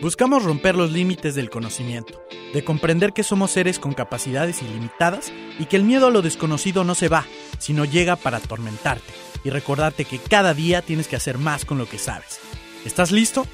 Buscamos romper los límites del conocimiento, de comprender que somos seres con capacidades ilimitadas y que el miedo a lo desconocido no se va, sino llega para atormentarte y recordarte que cada día tienes que hacer más con lo que sabes. ¿Estás listo?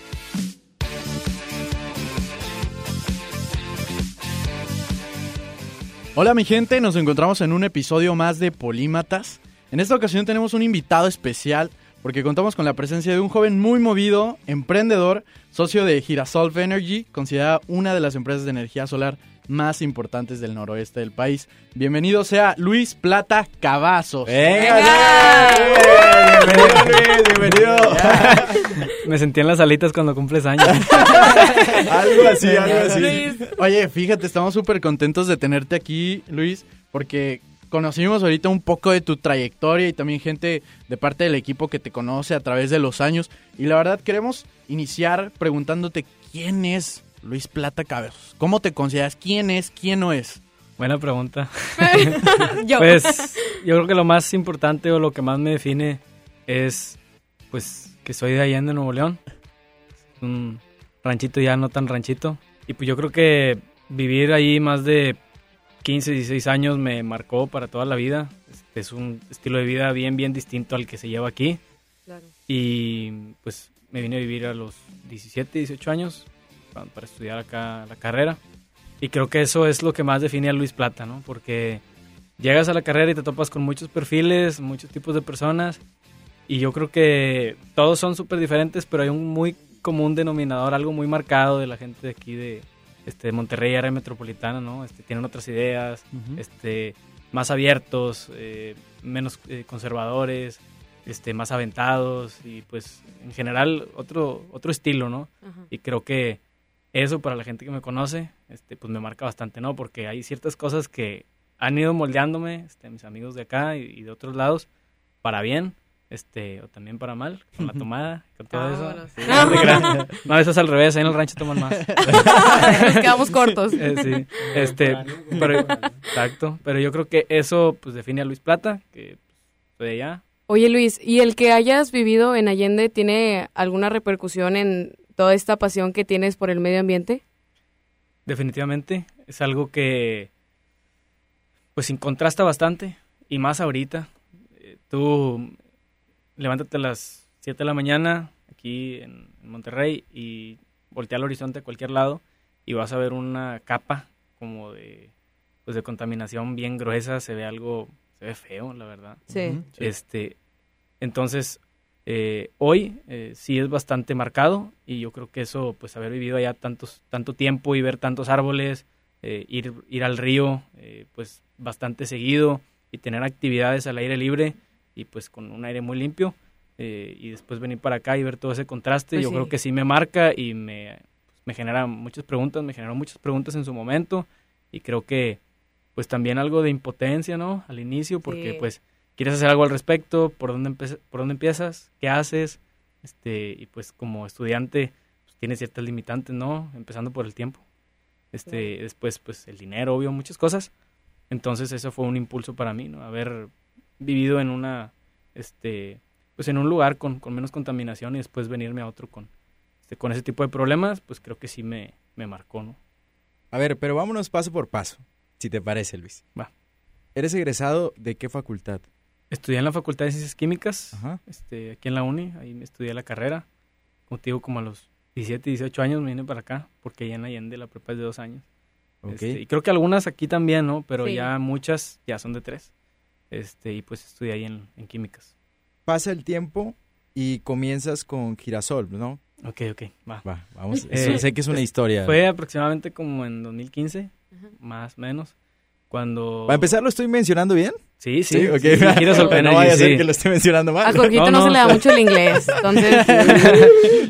Hola mi gente, nos encontramos en un episodio más de Polímatas. En esta ocasión tenemos un invitado especial porque contamos con la presencia de un joven muy movido, emprendedor, socio de Girasolve Energy, considerada una de las empresas de energía solar más importantes del noroeste del país. Bienvenido sea Luis Plata Cavazos. ¡Venga! Bienvenido, bienvenido. Me sentí en las alitas cuando cumples años. algo así, algo así. Oye, fíjate, estamos súper contentos de tenerte aquí, Luis, porque conocimos ahorita un poco de tu trayectoria y también gente de parte del equipo que te conoce a través de los años. Y la verdad queremos iniciar preguntándote quién es Luis Plata Cabezos. ¿Cómo te consideras? ¿Quién es? ¿Quién no es? Buena pregunta. Pues yo creo que lo más importante o lo que más me define es pues que soy de Allende, Nuevo León. Un ranchito ya no tan ranchito. Y pues yo creo que vivir ahí más de 15, 16 años me marcó para toda la vida. Este, es un estilo de vida bien, bien distinto al que se lleva aquí. Y pues me vine a vivir a los 17, 18 años para, estudiar acá la carrera. Y creo que eso es lo que más define a Luis Plata, ¿no? Porque llegas a la carrera y te topas con muchos perfiles, muchos tipos de personas. Y yo creo que todos son súper diferentes, pero hay un muy común denominador, algo muy marcado de la gente de aquí de, este, Monterrey área metropolitana, ¿no? Este, tienen otras ideas, este, más abiertos, eh, menos eh, conservadores, este, más aventados y pues en general otro, otro estilo, ¿no? Y creo que eso para la gente que me conoce, este, pues me marca bastante, ¿no? Porque hay ciertas cosas que han ido moldeándome, este, mis amigos de acá y de otros lados, para bien, este, o también para mal, con la tomada, con todo eso. no, eso es al revés, ahí en el rancho toman más. Nos quedamos cortos. Eh, sí, este, pero, exacto, pero yo creo que eso, pues, define a Luis Plata, que, pues, de allá. Oye, Luis, ¿y el que hayas vivido en Allende tiene alguna repercusión en toda esta pasión que tienes por el medio ambiente? Definitivamente, es algo que, pues, contrasta bastante, y más ahorita. Eh, tú levántate a las 7 de la mañana aquí en, Monterrey y voltea al horizonte a cualquier lado y vas a ver una capa como de pues de contaminación bien gruesa, se ve algo, se ve feo, la verdad. Sí. Este, entonces, eh, hoy eh, sí es bastante marcado y yo creo que eso, pues haber vivido allá tantos, tanto tiempo y ver tantos árboles, eh, ir, ir al río, pues bastante seguido y tener actividades al aire libre, y pues con un aire muy limpio eh, y después venir para acá y ver todo ese contraste, pues yo creo que sí me marca y me, pues, me genera muchas preguntas, me generó muchas preguntas en su momento y creo que pues también algo de impotencia, ¿no? Al inicio, porque pues quieres hacer algo al respecto, por dónde, por dónde empiezas, qué haces, este, y pues como estudiante pues, tienes ciertas limitantes, ¿no? Empezando por el tiempo. Este, después pues el dinero, obvio, muchas cosas. Entonces eso fue un impulso para mí, ¿no? Haber vivido en una, este, pues en un lugar con, con menos contaminación y después venirme a otro con, este, con ese tipo de problemas, pues creo que sí me, me marcó, ¿no? A ver, pero vámonos paso por paso, si te parece, Luis. Va. ¿Eres egresado de qué facultad? Estudié en la Facultad de Ciencias Químicas, este, aquí en la Uni, ahí me estudié la carrera. Contigo como a los 17, 18 años me vine para acá, porque allá en Allende la prepa es de dos años. Okay. Este, y creo que algunas aquí también, ¿no? Pero ya muchas ya son de tres. Este, y pues estudié ahí en, químicas. Pasa el tiempo y comienzas con girasol, ¿no? Ok, ok, va. Va, vamos. Eh, sé que es una historia. Fue aproximadamente como en 2015, más o menos. Cuando... Para empezar, ¿lo estoy mencionando bien? Sí, sí. sí, okay. no vaya a ser que lo esté mencionando mal. A Jorgito no, se le da mucho el inglés, entonces...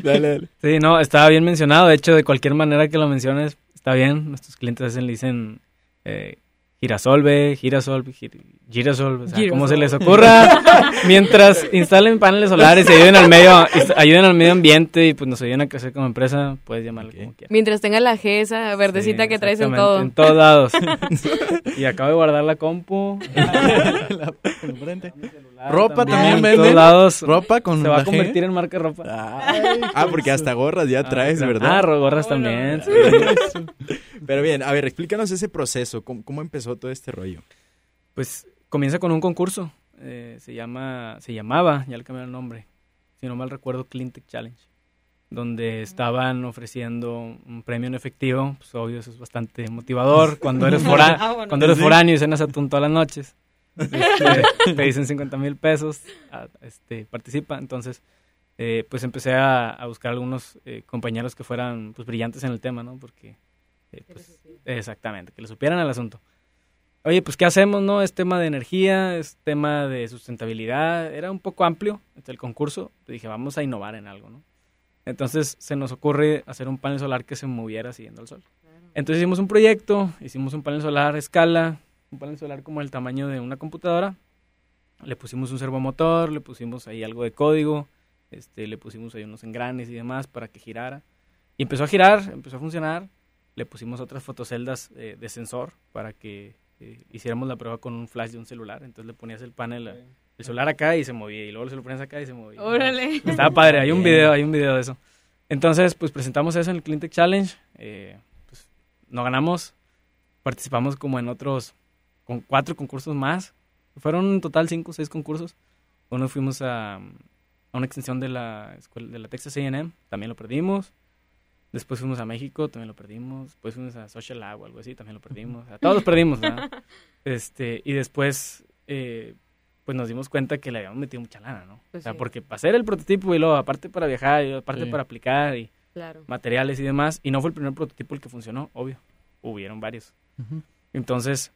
dale, dale. Sí, no, estaba bien mencionado. De hecho, de cualquier manera que lo menciones, está bien. Nuestros clientes le dicen... Eh, Girasolve, Girasol, Girasol, o sea, como se les ocurra, mientras instalen paneles solares y ayuden al medio, ayuden al medio ambiente y pues nos ayuden a crecer como empresa, puedes llamarlo como quieras. Mientras tenga la G esa verdecita que traes en todo. En todos lados. y acabo de guardar la compu. ropa también, vende. En todos lados. Ropa con Se va a convertir en marca ropa. ah, porque hasta gorras ya ah, traes, ¿verdad? Ah, gorras también. Pero bien, a ver, explícanos ese proceso, ¿cómo, empezó todo este rollo? Pues comienza con un concurso, eh, se llama, se llamaba, ya le cambiaron el nombre, si no mal recuerdo, Cleantech Challenge, donde estaban ofreciendo un premio en efectivo, pues obvio eso es bastante motivador, cuando eres, fora, ah, cuando eres foráneo y cenas atún todas las noches, este, te dicen 50 mil pesos, este, participa, entonces... Eh, pues empecé a, buscar algunos eh, compañeros que fueran pues brillantes en el tema, ¿no? Porque pues, exactamente, que le supieran el asunto. Oye, pues ¿qué hacemos, no? Es tema de energía, es tema de sustentabilidad, era un poco amplio el concurso. Dije, vamos a innovar en algo, ¿no? Entonces se nos ocurre hacer un panel solar que se moviera siguiendo el sol. Entonces hicimos un proyecto, hicimos un panel solar a escala, un panel solar como el tamaño de una computadora. Le pusimos un servomotor, le pusimos ahí algo de código, este, le pusimos ahí unos engranes y demás para que girara. Y empezó a girar, empezó a funcionar le pusimos otras fotoceldas eh, de sensor para que eh, hiciéramos la prueba con un flash de un celular. Entonces le ponías el panel, el celular acá y se movía. Y luego se lo ponías acá y se movía. Órale. Estaba padre, hay un video, hay un video de eso. Entonces, pues presentamos eso en el Cleantech Challenge. Eh, pues, no ganamos. Participamos como en otros, con cuatro concursos más. Fueron en total cinco o seis concursos. Uno fuimos a, a una extensión de la, escuela, de la Texas A&M, también lo perdimos. Después fuimos a México, también lo perdimos. Después fuimos a Social Lab o algo así, también lo perdimos. A todos los perdimos, ¿verdad? Este, y después, eh, pues nos dimos cuenta que le habíamos metido mucha lana, ¿no? Pues o sea, porque para hacer el prototipo y luego, aparte para viajar y aparte para aplicar y materiales y demás. Y no fue el primer prototipo el que funcionó, obvio. Hubieron varios. Entonces,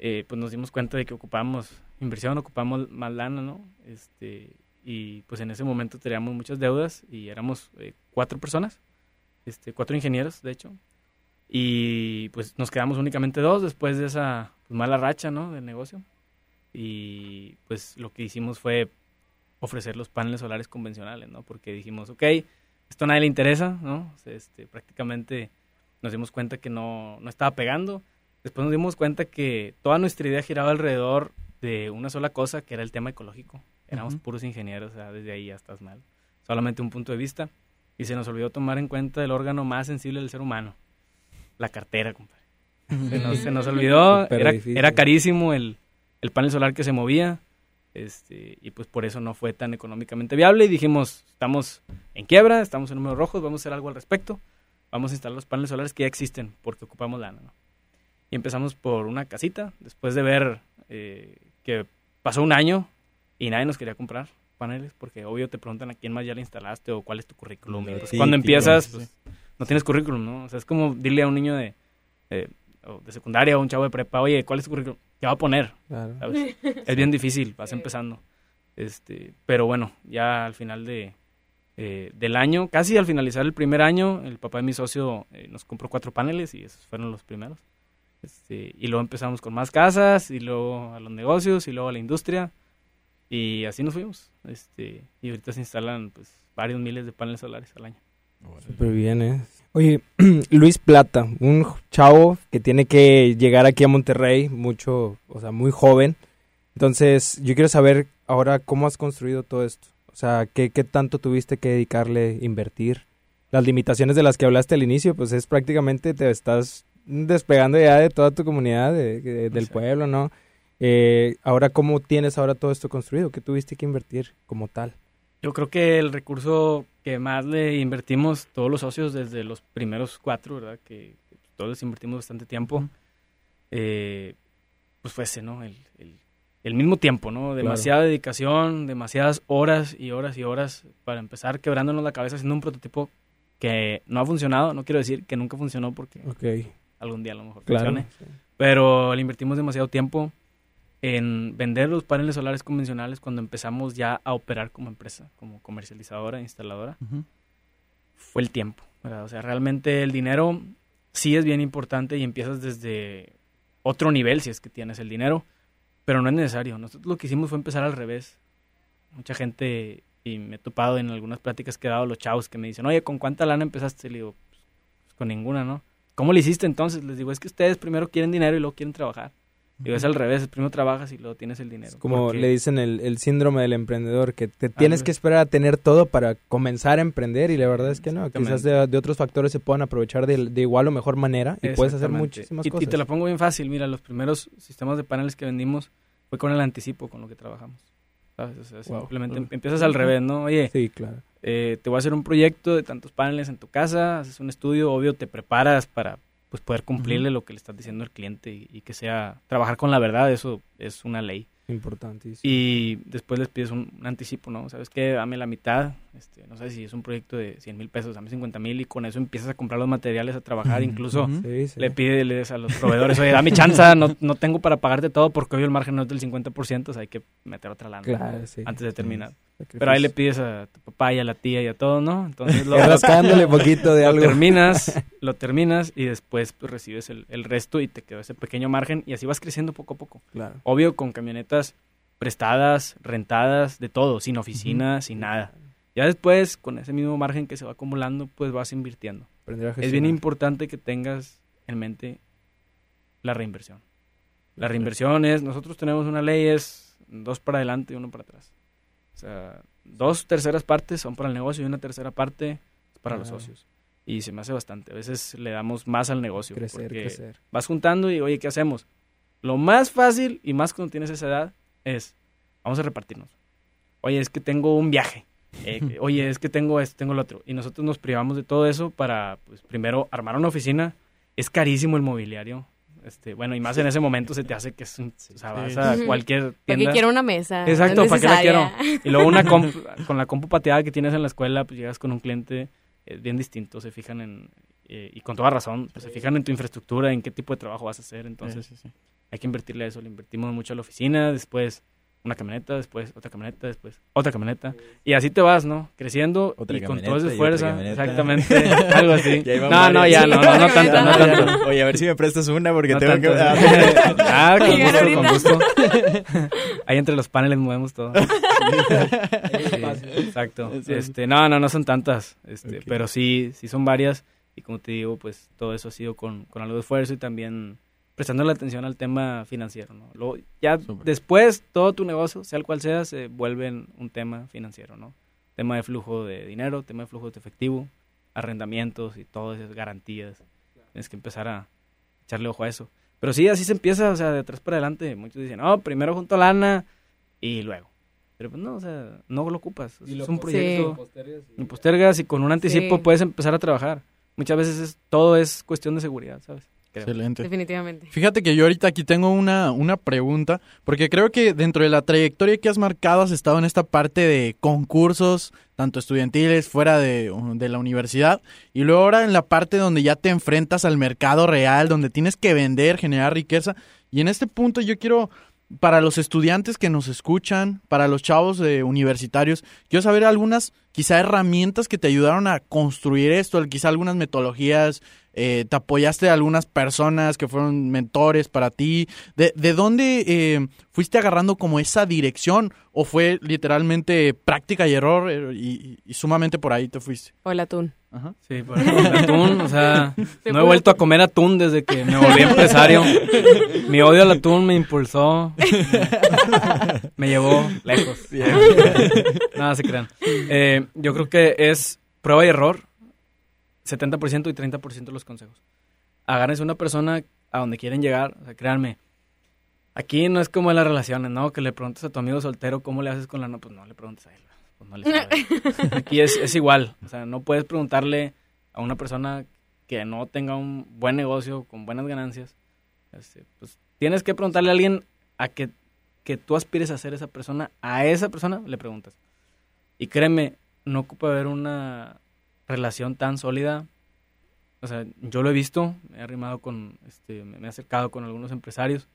eh, pues nos dimos cuenta de que ocupamos inversión, ocupamos más lana, ¿no? Este, y pues en ese momento teníamos muchas deudas y éramos eh, cuatro personas este, cuatro ingenieros, de hecho. Y pues nos quedamos únicamente dos después de esa pues, mala racha, ¿no? Del negocio. Y pues lo que hicimos fue ofrecer los paneles solares convencionales, ¿no? Porque dijimos, ok, esto a nadie le interesa, ¿no? Este, prácticamente nos dimos cuenta que no, no estaba pegando. Después nos dimos cuenta que toda nuestra idea giraba alrededor de una sola cosa, que era el tema ecológico. Éramos puros ingenieros, o sea, desde ahí ya estás mal. Solamente un punto de vista y se nos olvidó tomar en cuenta el órgano más sensible del ser humano, la cartera, compadre. Se nos, olvidó, era, era, carísimo el, el, panel solar que se movía, este, y pues por eso no fue tan económicamente viable y dijimos, estamos en quiebra, estamos en números rojos, vamos a hacer algo al respecto, vamos a instalar los paneles solares que ya existen porque ocupamos lana. ¿no? Y empezamos por una casita, después de ver eh, que pasó un año y nadie nos quería comprar paneles, porque obvio te preguntan a quién más ya le instalaste o cuál es tu currículum. Pues, cuando empiezas, pues, no tienes currículum, ¿no? O sea, es como dile a un niño de, de secundaria o un chavo de prepa, oye, ¿cuál es tu currículum? ¿Qué va a poner? es bien difícil, vas empezando. Este, pero bueno, ya al final de, eh, del año, casi al finalizar el primer año, el papá de mi socio eh, nos compró cuatro paneles y esos fueron los primeros. Este, y luego empezamos con más casas y luego a los negocios y luego a la industria y así nos fuimos. Este, y ahorita se instalan pues varios miles de paneles solares al año. Súper bien, ¿eh? Oye, Luis Plata, un chavo que tiene que llegar aquí a Monterrey, mucho, o sea, muy joven. Entonces, yo quiero saber ahora cómo has construido todo esto. O sea, ¿qué, qué tanto tuviste que dedicarle, invertir? Las limitaciones de las que hablaste al inicio, pues es prácticamente te estás despegando ya de toda tu comunidad, del pueblo, ¿no? Eh, ahora, ¿cómo tienes ahora todo esto construido? ¿Qué tuviste que invertir como tal? Yo creo que el recurso que más le invertimos todos los socios desde los primeros cuatro, ¿verdad? Que, todos invertimos bastante tiempo, eh, pues fue ese, ¿no? El, el, mismo tiempo, ¿no? Demasiada dedicación, demasiadas horas y horas y horas para empezar quebrándonos la cabeza haciendo un prototipo que no ha funcionado. No quiero decir que nunca funcionó porque algún día a lo mejor funcione. Pero le invertimos demasiado tiempo en vender los paneles solares convencionales cuando empezamos ya a operar como empresa, como comercializadora, instaladora, fue el tiempo. O sea, realmente el dinero sí es bien importante y empiezas desde otro nivel si es que tienes el dinero, pero no es necesario. Nosotros lo que hicimos fue empezar al revés. Mucha gente, y me he topado en algunas pláticas que he dado los chavos que me dicen, oye, ¿con cuánta lana empezaste? Le digo, pues, con ninguna, ¿no? ¿Cómo le hiciste entonces? Les digo, es que ustedes primero quieren dinero y luego quieren trabajar. Digo, es al revés, primero trabajas y luego tienes el dinero. como le dicen el, síndrome del emprendedor, que te tienes que esperar a tener todo para comenzar a emprender y la verdad es que no, quizás de, otros factores se puedan aprovechar de, igual o mejor manera y puedes hacer muchísimas y, cosas. Y te la pongo bien fácil, mira, los primeros sistemas de paneles que vendimos fue con el anticipo con lo que trabajamos. ¿sabes? O sea, simplemente empiezas al revés, ¿no? Oye, sí, claro. Eh, te voy a hacer un proyecto de tantos paneles en tu casa, haces un estudio, obvio, te preparas para pues poder cumplirle lo que le estás diciendo al cliente y, que sea trabajar con la verdad, eso es una ley. Importantísimo. Y después les pides un, anticipo, ¿no? ¿Sabes qué? Dame la mitad, este, no sé si es un proyecto de 100 mil pesos, dame 50 mil y con eso empiezas a comprar los materiales, a trabajar, incluso le pides a los proveedores, oye, dame chance, no, no tengo para pagarte todo porque hoy el margen no es del 50%, o sea, hay que meter otra lana antes de terminar. Pero ahí le pides a tu papá y a la tía y a todo, ¿no? Entonces lo, rascándole poquito de algo. Lo terminas, lo terminas y después pues, recibes el, el, resto y te queda ese pequeño margen y así vas creciendo poco a poco. Claro. Obvio con camionetas prestadas, rentadas, de todo, sin oficina, sin nada. Ya después, con ese mismo margen que se va acumulando, pues vas invirtiendo. Es bien importante que tengas en mente la reinversión. La reinversión es, nosotros tenemos una ley, es dos para adelante y uno para atrás. Sea, dos terceras partes son para el negocio y una tercera parte es para los socios. Y se me hace bastante. A veces le damos más al negocio. Crecer, crecer. Vas juntando y, oye, ¿qué hacemos? Lo más fácil, y más cuando tienes esa edad, es, vamos a repartirnos. Oye, es que tengo un viaje. Eh, oye, es que tengo esto, tengo lo otro. Y nosotros nos privamos de todo eso para, pues, primero, armar una oficina. Es carísimo el mobiliario. Este, bueno, y más en ese momento se te hace que es un, o sea, vas a cualquier tienda. Porque quiero una mesa. Exacto, ¿para qué la quiero? Y luego una con la compu pateada que tienes en la escuela, pues llegas con un cliente eh, bien distinto, se fijan en, eh, y con toda razón, pues se fijan en tu infraestructura, en qué tipo de trabajo vas a hacer, entonces hay que invertirle a eso, le invertimos mucho a la oficina, después una camioneta, después otra camioneta, después otra camioneta. Y así te vas, ¿no? Creciendo y con toda esa fuerza. Exactamente. algo así. No, no, ya, no, no, no tanto, no tanto. Oye, a ver si me prestas una porque tengo que... ah, con gusto, con gusto. Ahí entre los paneles movemos todo. exacto. Este, no, no, no son tantas. Este, Pero sí, sí son varias. Y como te digo, pues todo eso ha sido con, con algo de esfuerzo y también prestando la atención al tema financiero, ¿no? Luego, ya después todo tu negocio, sea el cual sea, se vuelve un tema financiero, ¿no? Tema de flujo de dinero, tema de flujo de efectivo, arrendamientos y todas esas garantías. Tienes que empezar a echarle ojo a eso. Pero sí, así se empieza, o sea, de atrás para adelante. Muchos dicen, no, primero junto lana y luego. Pero pues no, o sea, no lo ocupas. es un proyecto. Sí. postergas y con un anticipo puedes empezar a trabajar. Muchas veces es, todo es cuestión de seguridad, ¿sabes? Excelente. Definitivamente. Fíjate que yo ahorita aquí tengo una, una pregunta, porque creo que dentro de la trayectoria que has marcado has estado en esta parte de concursos, tanto estudiantiles, fuera de, de la universidad, y luego ahora en la parte donde ya te enfrentas al mercado real, donde tienes que vender, generar riqueza. Y en este punto yo quiero para los estudiantes que nos escuchan, para los chavos de universitarios, quiero saber algunas quizá herramientas que te ayudaron a construir esto, quizá algunas metodologías, eh, te apoyaste de algunas personas que fueron mentores para ti. ¿De, de dónde eh, fuiste agarrando como esa dirección o fue literalmente práctica y error eh, y, sumamente por ahí te fuiste? O el atún. Ajá. Sí, por el atún, o sea, no he vuelto a comer atún desde que me volví empresario. Mi odio al atún me impulsó, me llevó lejos. Nada, se crean. yo creo que es prueba y error 70% y 30% los consejos. Agárrense una persona a donde quieren llegar, o sea, créanme. Aquí no es como en las relaciones, ¿no? Que le preguntes a tu amigo soltero cómo le haces con la no, pues no le preguntes a él. Pues no le sabes. Aquí es, es igual, o sea, no puedes preguntarle a una persona que no tenga un buen negocio con buenas ganancias. Este, pues tienes que preguntarle a alguien a que, que tú aspires a ser esa persona, a esa persona le preguntas. Y créeme, no ocupa haber una, relación tan sólida. O sea, yo lo he visto, me he arrimado con, este, me he acercado con algunos empresarios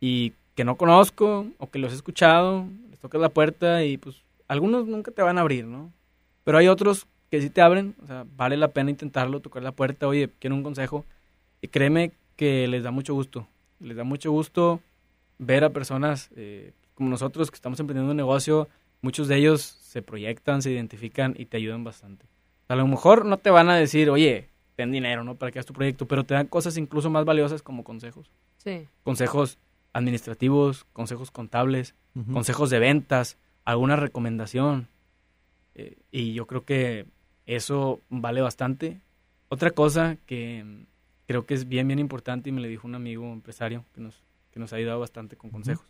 y que no conozco o que los he escuchado, les tocas la puerta y pues algunos nunca te van a abrir, ¿no? Pero hay otros que sí te abren, o sea, vale la pena intentarlo, tocar la puerta, oye, quiero un consejo y créeme que les da mucho gusto les da mucho gusto ver a personas eh, como nosotros que estamos emprendiendo un negocio, muchos de ellos se proyectan, se identifican y te ayudan bastante. A lo mejor no te van a decir, oye, ten dinero, ¿no? Para que hagas tu proyecto, pero te dan cosas incluso más valiosas como consejos. Sí. Consejos administrativos, consejos contables, consejos de ventas, alguna recomendación. Eh, y yo creo que eso vale bastante. Otra cosa que creo que es bien, bien importante y me le dijo un amigo empresario que nos, que nos ha ayudado bastante con consejos.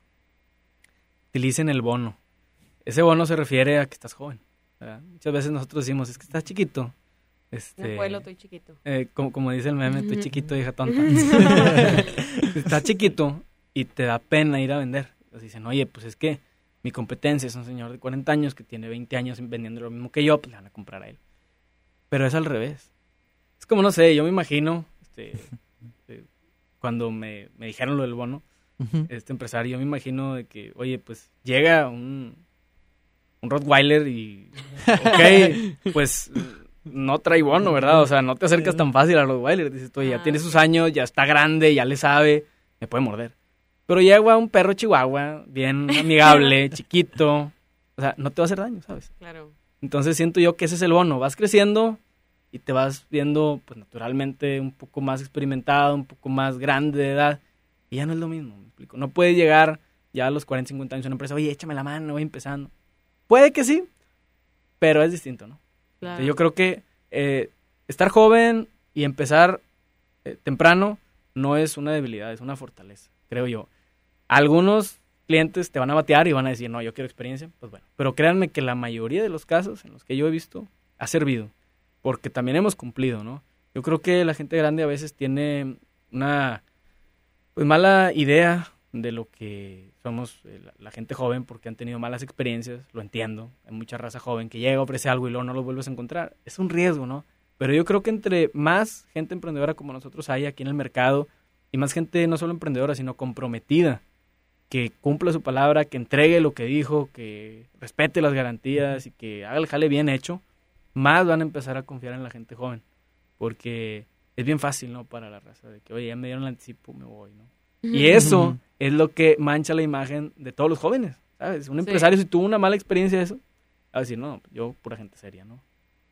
Utilicen el bono. Ese bono se refiere a que estás joven. Muchas veces nosotros decimos, es que estás chiquito. Este, abuelo, estoy chiquito. Eh, como, como dice el meme, estoy chiquito, hija tonta. estás chiquito y te da pena ir a vender. Entonces dicen, oye, pues es que mi competencia es un señor de 40 años que tiene 20 años vendiendo lo mismo que yo, pues le van a comprar a él. Pero es al revés. Es como, no sé, yo me imagino, este, eh, cuando me, me, dijeron lo del bono, este empresario, yo me imagino de que, oye, pues llega un, un Rottweiler y, ok, pues no trae bono, ¿verdad? O sea, no te acercas tan fácil a Rottweiler. Dices, oye, ya tiene sus años, ya está grande, ya le sabe, me puede morder. Pero llega un perro chihuahua, bien amigable, chiquito. O sea, no te va a hacer daño, ¿sabes? Claro. Entonces siento yo que ese es el bono. Vas creciendo y te vas viendo, pues naturalmente, un poco más experimentado, un poco más grande de edad. Y ya no es lo mismo, me explico. No puedes llegar ya a los 40, 50 años a una empresa, oye, échame la mano, voy empezando. Puede que sí, pero es distinto, ¿no? Claro. yo creo que eh, estar joven y empezar eh, temprano no es una debilidad, es una fortaleza creo yo. Algunos clientes te van a batear y van a decir, no, yo quiero experiencia, pues bueno. Pero créanme que la mayoría de los casos en los que yo he visto ha servido, porque también hemos cumplido, ¿no? Yo creo que la gente grande a veces tiene una pues mala idea de lo que somos eh, la, gente joven porque han tenido malas experiencias, lo entiendo. Hay mucha raza joven que llega, ofrece algo y luego no lo vuelves a encontrar. Es un riesgo, ¿no? Pero yo creo que entre más gente emprendedora como nosotros hay aquí en el mercado, y más gente no solo emprendedora, sino comprometida, que cumpla su palabra, que entregue lo que dijo, que respete las garantías y que haga el jale bien hecho, más van a empezar a confiar en la gente joven. Porque es bien fácil, ¿no? Para la raza, de que, oye, ya me dieron el anticipo, me voy, ¿no? Y eso es lo que mancha la imagen de todos los jóvenes, ¿sabes? Un empresario, si tuvo una mala experiencia de eso, va a decir, no, yo pura gente seria, ¿no?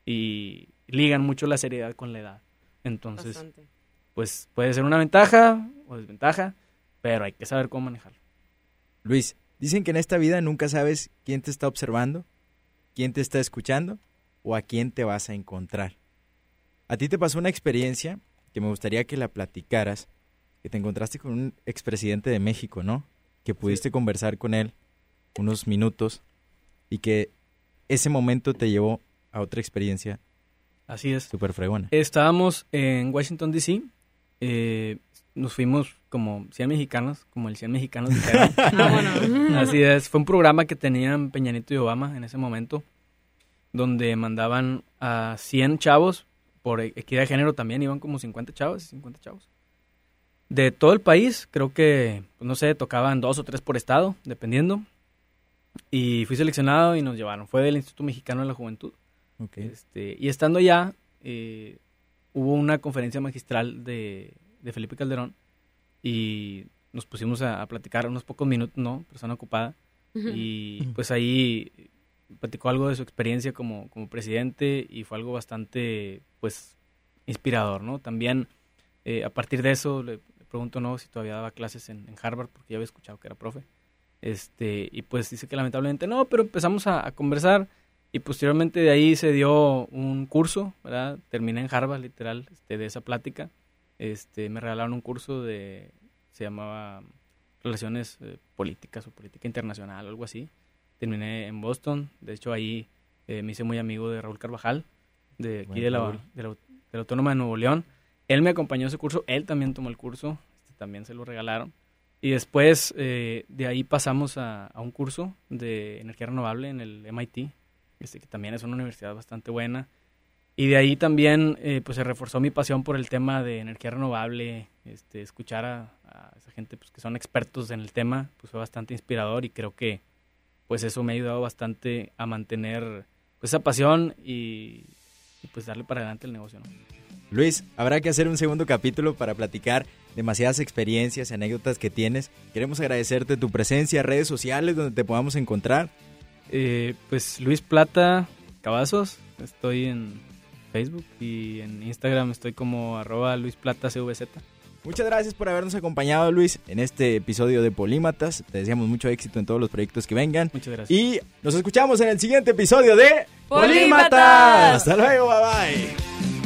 Y ligan mucho la seriedad con la edad. Entonces, pues puede ser una ventaja o desventaja, pero hay que saber cómo manejarlo. Luis, dicen que en esta vida nunca sabes quién te está observando, quién te está escuchando o a quién te vas a encontrar. A ti te pasó una experiencia que me gustaría que la platicaras, que te encontraste con un expresidente de México, ¿no? Que pudiste conversar con él unos minutos y que ese momento te llevó a otra experiencia. Así es. Súper fregona. Estábamos en Washington, D.C eh, nos fuimos como 100 mexicanos, como el 100 mexicanos ah, Así es, fue un programa que tenían Peñanito y Obama en ese momento, donde mandaban a 100 chavos, por equidad de género también iban como 50 chavos, 50 chavos. De todo el país, creo que, no sé, tocaban dos o tres por estado, dependiendo. Y fui seleccionado y nos llevaron. Fue del Instituto Mexicano de la Juventud. Este, y estando allá, eh, hubo una conferencia magistral de, Felipe Calderón y nos pusimos a, platicar unos pocos minutos, ¿no? Persona ocupada. Y pues ahí platicó algo de su experiencia como, como presidente y fue algo bastante, pues, inspirador, ¿no? También eh, a partir de eso le, pregunto, ¿no? Si todavía daba clases en, Harvard, porque ya había escuchado que era profe. Este, y pues dice que lamentablemente no, pero empezamos a, a conversar y posteriormente de ahí se dio un curso, ¿verdad? Terminé en Harvard, literal, este, de esa plática. Este, me regalaron un curso de, se llamaba Relaciones eh, Políticas o Política Internacional, algo así. Terminé en Boston, de hecho ahí eh, me hice muy amigo de Raúl Carvajal, de aquí de la, de, la, Autónoma de Nuevo León. Él me acompañó a ese curso, él también tomó el curso, este, también se lo regalaron. Y después eh, de ahí pasamos a, a, un curso de energía renovable en el MIT, este, que también es una universidad bastante buena. Y de ahí también eh, pues se reforzó mi pasión por el tema de energía renovable, este, escuchar a, esa gente pues, que son expertos en el tema, pues fue bastante inspirador y creo que pues eso me ha ayudado bastante a mantener pues, esa pasión y, pues darle para adelante el negocio. Luis, habrá que hacer un segundo capítulo para platicar demasiadas experiencias, anécdotas que tienes. Queremos agradecerte tu presencia, redes sociales donde te podamos encontrar. Eh, pues Luis Plata Cavazos, estoy en Facebook y en Instagram estoy como arroba Luis Plata CVZ. Muchas gracias por habernos acompañado, Luis, en este episodio de Polímatas. Te deseamos mucho éxito en todos los proyectos que vengan. Muchas gracias. Y nos escuchamos en el siguiente episodio de Polímatas. Hasta luego, bye bye.